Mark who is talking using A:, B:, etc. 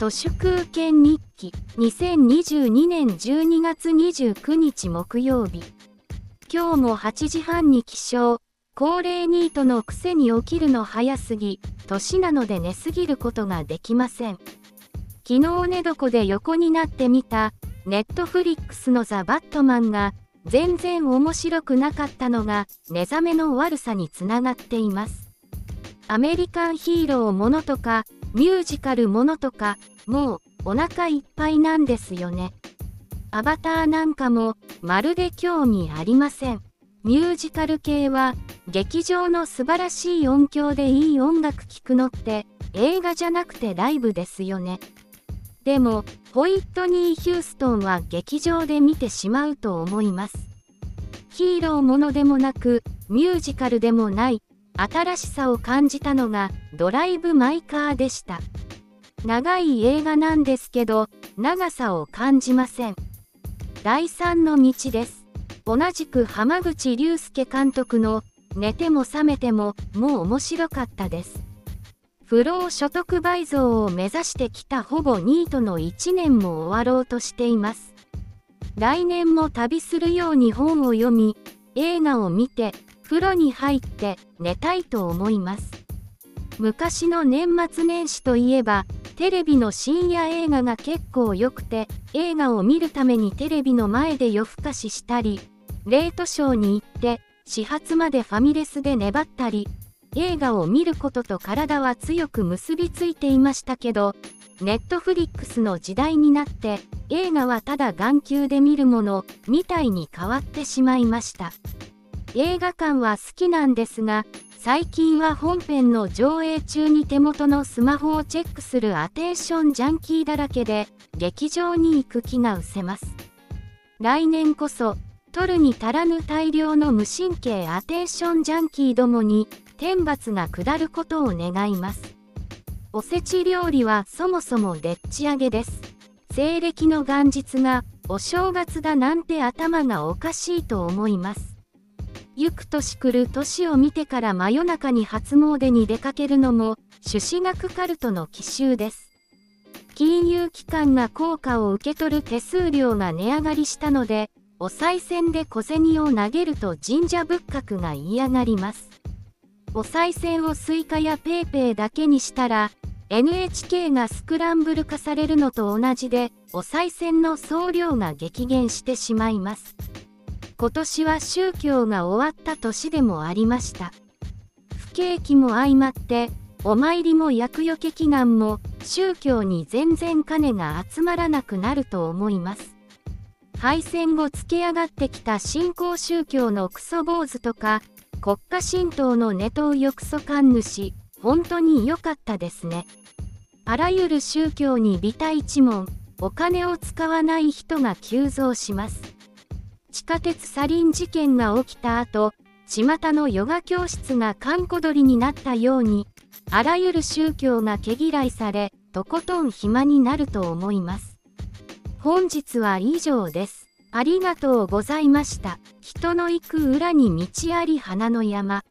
A: 都市空権日記。2022年12月29日木曜日今日も8時半に起床。高齢ニートのくせに起きるの早すぎ。年なので寝すぎることができません。昨日寝床で横になってみた。ネットフリックスのザ・バットマンが全然面白くなかったのが寝覚めの悪さにつながっています。アメリカンヒーローものとかミュージカルものとかもうお腹いっぱいなんですよね。アバターなんかもまるで興味ありません。ミュージカル系は劇場の素晴らしい音響でいい音楽聴くのって映画じゃなくてライブですよね。でもホイットニー・ヒューストンは劇場で見てしまうと思います。ヒーローものでもなくミュージカルでもない。新しさを感じたのがドライブ・マイ・カーでした。長い映画なんですけど長さを感じません。第3の道です。同じく浜口竜介監督の寝ても覚めてももう面白かったです。不労所得倍増を目指してきたほぼニートの1年も終わろうとしています。来年も旅するように本を読み映画を見て風呂に入って寝たいと思います昔の年末年始といえばテレビの深夜映画が結構良くて映画を見るためにテレビの前で夜更かししたりレートショーに行って始発までファミレスで粘ったり映画を見ることと体は強く結びついていましたけど、ネットフリックスの時代になって映画はただ眼球で見るものみたいに変わってしまいました。映画館は好きなんですが、最近は本編の上映中に手元のスマホをチェックするアテンションジャンキーだらけで、劇場に行く気が失せます。来年こそ、取るに足らぬ大量の無神経アテンションジャンキーどもに天罰が下ることを願います。おせち料理はそもそもでっち上げです。西暦の元日がお正月だなんて頭がおかしいと思います。ゆく年来る年を見てから真夜中に初詣に出かけるのも朱子学カルトの奇襲です。金融機関が効果を受け取る手数料が値上がりしたので、お賽銭で小銭を投げると神社仏閣が嫌がります。お賽銭をスイカや PayPay だけにしたら NHK がスクランブル化されるのと同じでお賽銭の総量が激減してしまいます今年は宗教が終わった年でもありました不景気も相まってお参りも厄除け祈願も宗教に全然金が集まらなくなると思います敗戦後つけ上がってきた新興宗教のクソ坊主とか国家神道のネトウヨクソ神主、本当に良かったですね。あらゆる宗教に微体一問、お金を使わない人が急増します。地下鉄サリン事件が起きた後、巷のヨガ教室が閑古鳥になったように、あらゆる宗教が毛嫌いされ、とことん暇になると思います。本日は以上です。ありがとうございました。人の行く裏に道あり花の山。